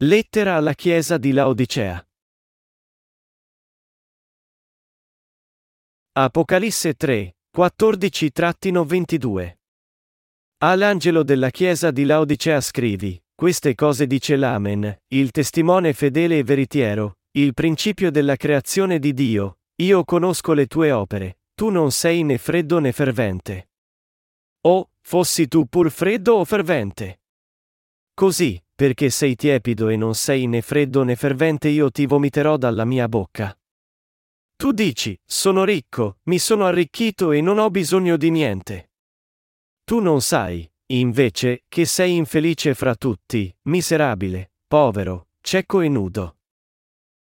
Lettera alla Chiesa di Laodicea. Apocalisse 3, 14-22. All'angelo della Chiesa di Laodicea scrivi, queste cose dice l'Amen, il testimone fedele e veritiero, il principio della creazione di Dio, io conosco le tue opere, tu non sei né freddo né fervente. O, fossi tu pur freddo o fervente. Così, perché sei tiepido e non sei né freddo né fervente io ti vomiterò dalla mia bocca. Tu dici, sono ricco, mi sono arricchito e non ho bisogno di niente. Tu non sai, invece, che sei infelice fra tutti, miserabile, povero, cieco e nudo.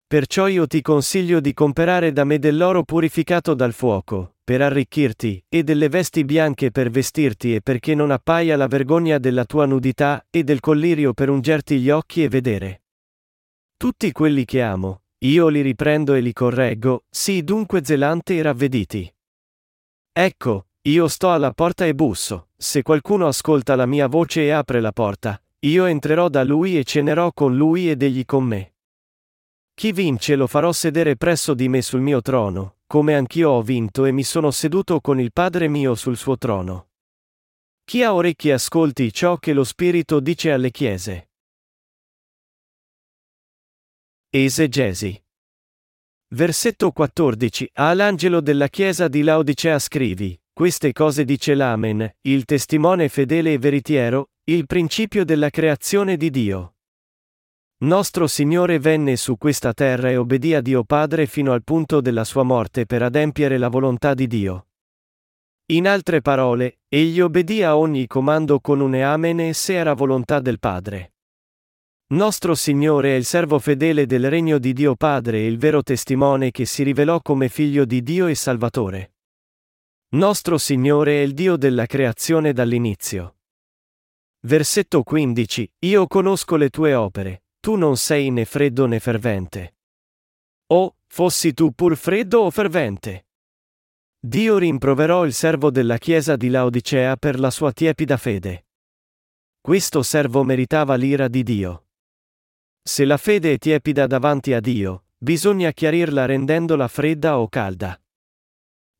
Perciò io ti consiglio di comprare da me dell'oro purificato dal fuoco, per arricchirti, e delle vesti bianche per vestirti e perché non appaia la vergogna della tua nudità, e del collirio per ungerti gli occhi e vedere. Tutti quelli che amo, io li riprendo e li correggo, sii dunque zelante e ravvediti. Ecco, io sto alla porta e busso, se qualcuno ascolta la mia voce e apre la porta, io entrerò da lui e cenerò con lui ed egli con me. Chi vince lo farò sedere presso di me sul mio trono, come anch'io ho vinto e mi sono seduto con il Padre mio sul suo trono. Chi ha orecchie ascolti ciò che lo Spirito dice alle chiese. Esegesi. Versetto 14. All'angelo della chiesa di Laodicea scrivi, queste cose dice l'Amen, il testimone fedele e veritiero, il principio della creazione di Dio. Nostro Signore venne su questa terra e obbedì a Dio Padre fino al punto della sua morte per adempiere la volontà di Dio. In altre parole, egli obbedì a ogni comando con un Amen se era volontà del Padre. Nostro Signore è il servo fedele del regno di Dio Padre e il vero testimone che si rivelò come figlio di Dio e Salvatore. Nostro Signore è il Dio della creazione dall'inizio. Versetto 15. Io conosco le tue opere, tu non sei né freddo né fervente. O, fossi tu pur freddo o fervente. Dio rimproverò il servo della chiesa di Laodicea per la sua tiepida fede. Questo servo meritava l'ira di Dio. Se la fede è tiepida davanti a Dio, bisogna chiarirla rendendola fredda o calda.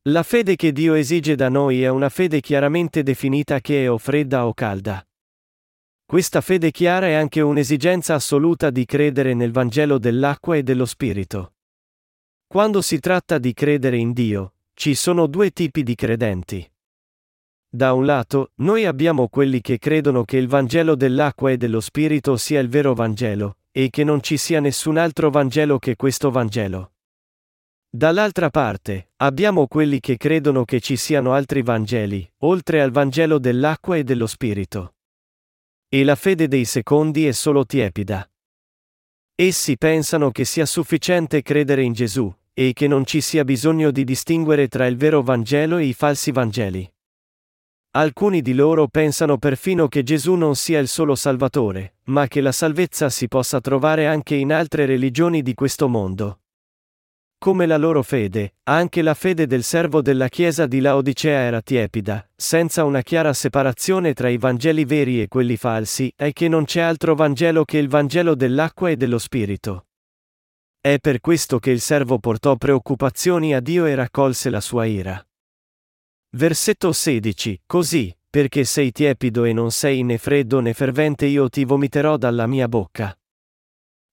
La fede che Dio esige da noi è una fede chiaramente definita che è o fredda o calda. Questa fede chiara è anche un'esigenza assoluta di credere nel Vangelo dell'acqua e dello Spirito. Quando si tratta di credere in Dio, ci sono due tipi di credenti. Da un lato, noi abbiamo quelli che credono che il Vangelo dell'acqua e dello Spirito sia il vero Vangelo, e che non ci sia nessun altro Vangelo che questo Vangelo. Dall'altra parte, abbiamo quelli che credono che ci siano altri Vangeli, oltre al Vangelo dell'acqua e dello Spirito. E la fede dei secondi è solo tiepida. Essi pensano che sia sufficiente credere in Gesù, e che non ci sia bisogno di distinguere tra il vero Vangelo e i falsi Vangeli. Alcuni di loro pensano perfino che Gesù non sia il solo Salvatore, ma che la salvezza si possa trovare anche in altre religioni di questo mondo. Come la loro fede, anche la fede del servo della Chiesa di Laodicea era tiepida, senza una chiara separazione tra i Vangeli veri e quelli falsi, e che non c'è altro Vangelo che il Vangelo dell'acqua e dello Spirito. È per questo che il servo portò preoccupazioni a Dio e raccolse la sua ira. Versetto 16. Così, perché sei tiepido e non sei né freddo né fervente io ti vomiterò dalla mia bocca.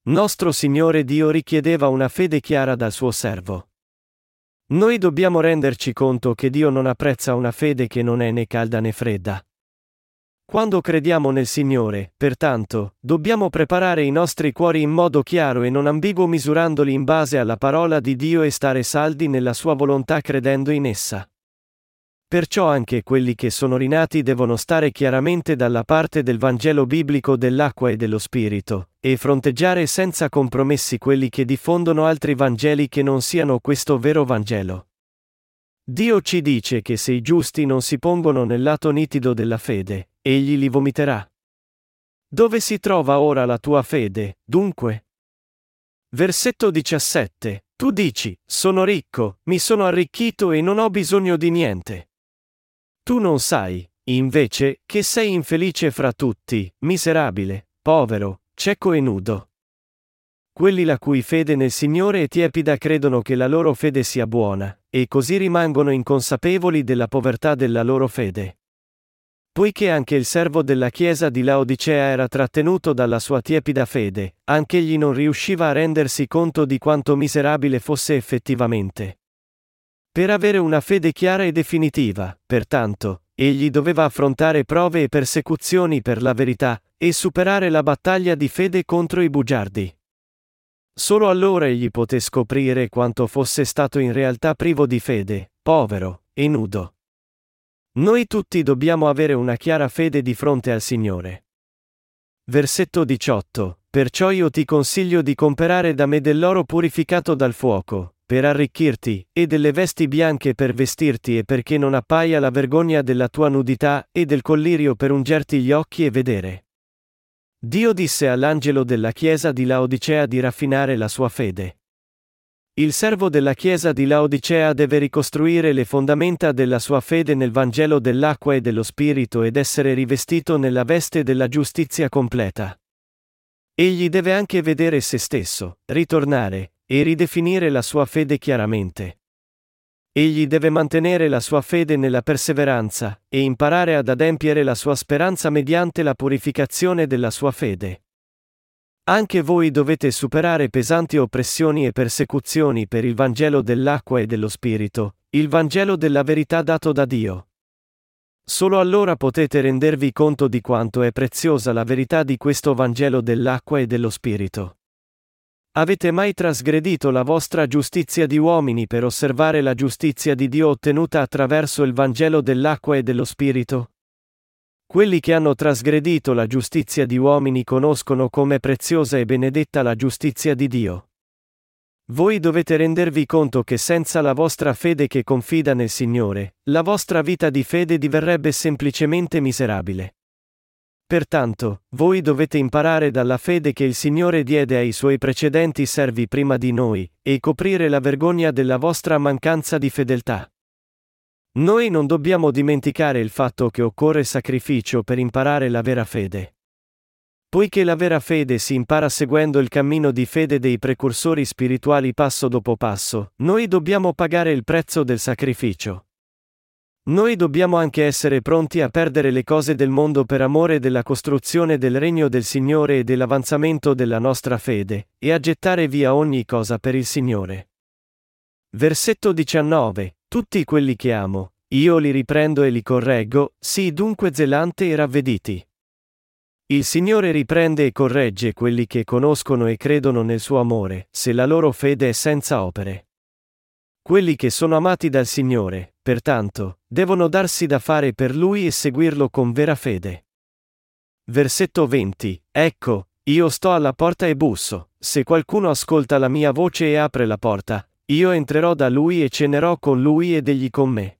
Nostro Signore Dio richiedeva una fede chiara dal suo servo. Noi dobbiamo renderci conto che Dio non apprezza una fede che non è né calda né fredda. Quando crediamo nel Signore, pertanto, dobbiamo preparare i nostri cuori in modo chiaro e non ambiguo misurandoli in base alla parola di Dio e stare saldi nella sua volontà credendo in essa. Perciò anche quelli che sono rinati devono stare chiaramente dalla parte del Vangelo biblico dell'acqua e dello Spirito, e fronteggiare senza compromessi quelli che diffondono altri Vangeli che non siano questo vero Vangelo. Dio ci dice che se i giusti non si pongono nel lato nitido della fede, egli li vomiterà. Dove si trova ora la tua fede, dunque? Versetto 17. Tu dici, sono ricco, mi sono arricchito e non ho bisogno di niente. Tu non sai, invece, che sei infelice fra tutti, miserabile, povero, cieco e nudo. Quelli la cui fede nel Signore è tiepida credono che la loro fede sia buona, e così rimangono inconsapevoli della povertà della loro fede. Poiché anche il servo della chiesa di Laodicea era trattenuto dalla sua tiepida fede, anch'egli non riusciva a rendersi conto di quanto miserabile fosse effettivamente. Per avere una fede chiara e definitiva, pertanto, egli doveva affrontare prove e persecuzioni per la verità, e superare la battaglia di fede contro i bugiardi. Solo allora egli poté scoprire quanto fosse stato in realtà privo di fede, povero e nudo. Noi tutti dobbiamo avere una chiara fede di fronte al Signore. Versetto 18. Perciò io ti consiglio di comprare da me dell'oro purificato dal fuoco, per arricchirti, e delle vesti bianche per vestirti e perché non appaia la vergogna della tua nudità, e del collirio per ungerti gli occhi e vedere. Dio disse all'angelo della chiesa di Laodicea di raffinare la sua fede. Il servo della chiesa di Laodicea deve ricostruire le fondamenta della sua fede nel Vangelo dell'acqua e dello Spirito ed essere rivestito nella veste della giustizia completa. Egli deve anche vedere se stesso, ritornare, e ridefinire la sua fede chiaramente. Egli deve mantenere la sua fede nella perseveranza, e imparare ad adempiere la sua speranza mediante la purificazione della sua fede. Anche voi dovete superare pesanti oppressioni e persecuzioni per il Vangelo dell'acqua e dello Spirito, il Vangelo della verità dato da Dio. Solo allora potete rendervi conto di quanto è preziosa la verità di questo Vangelo dell'acqua e dello Spirito. Avete mai trasgredito la vostra giustizia di uomini per osservare la giustizia di Dio ottenuta attraverso il Vangelo dell'acqua e dello Spirito? Quelli che hanno trasgredito la giustizia di uomini conoscono come preziosa e benedetta la giustizia di Dio. Voi dovete rendervi conto che senza la vostra fede che confida nel Signore, la vostra vita di fede diverrebbe semplicemente miserabile. Pertanto, voi dovete imparare dalla fede che il Signore diede ai suoi precedenti servi prima di noi, e coprire la vergogna della vostra mancanza di fedeltà. Noi non dobbiamo dimenticare il fatto che occorre sacrificio per imparare la vera fede. Poiché la vera fede si impara seguendo il cammino di fede dei precursori spirituali passo dopo passo, noi dobbiamo pagare il prezzo del sacrificio. Noi dobbiamo anche essere pronti a perdere le cose del mondo per amore della costruzione del regno del Signore e dell'avanzamento della nostra fede, e a gettare via ogni cosa per il Signore. Versetto 19. Tutti quelli che amo, io li riprendo e li correggo, sii dunque zelante e ravvediti. Il Signore riprende e corregge quelli che conoscono e credono nel suo amore, se la loro fede è senza opere. Quelli che sono amati dal Signore, pertanto, devono darsi da fare per Lui e seguirlo con vera fede. Versetto 20. Ecco, io sto alla porta e busso, se qualcuno ascolta la mia voce e apre la porta, io entrerò da lui e cenerò con lui ed egli con me.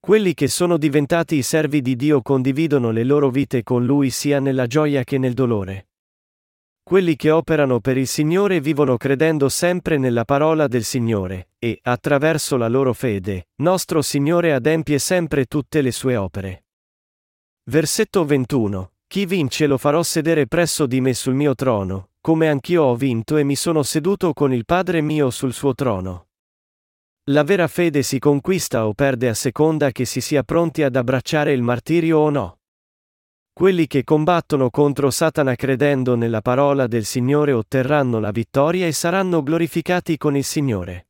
Quelli che sono diventati i servi di Dio condividono le loro vite con lui sia nella gioia che nel dolore. Quelli che operano per il Signore vivono credendo sempre nella parola del Signore, e, attraverso la loro fede, nostro Signore adempie sempre tutte le sue opere. Versetto 21. Chi vince lo farò sedere presso di me sul mio trono, come anch'io ho vinto e mi sono seduto con il Padre mio sul suo trono. La vera fede si conquista o perde a seconda che si sia pronti ad abbracciare il martirio o no. Quelli che combattono contro Satana credendo nella parola del Signore otterranno la vittoria e saranno glorificati con il Signore.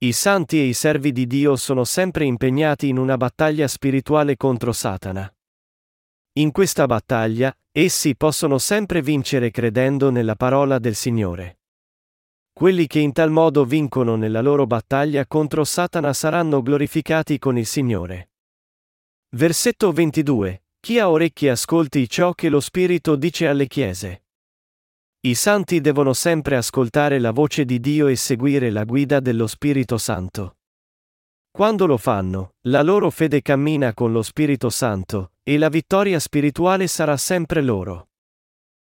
I santi e i servi di Dio sono sempre impegnati in una battaglia spirituale contro Satana. In questa battaglia, essi possono sempre vincere credendo nella parola del Signore. Quelli che in tal modo vincono nella loro battaglia contro Satana saranno glorificati con il Signore. Versetto 22 chi ha orecchie ascolti ciò che lo Spirito dice alle chiese. I santi devono sempre ascoltare la voce di Dio e seguire la guida dello Spirito Santo. Quando lo fanno, la loro fede cammina con lo Spirito Santo, e la vittoria spirituale sarà sempre loro.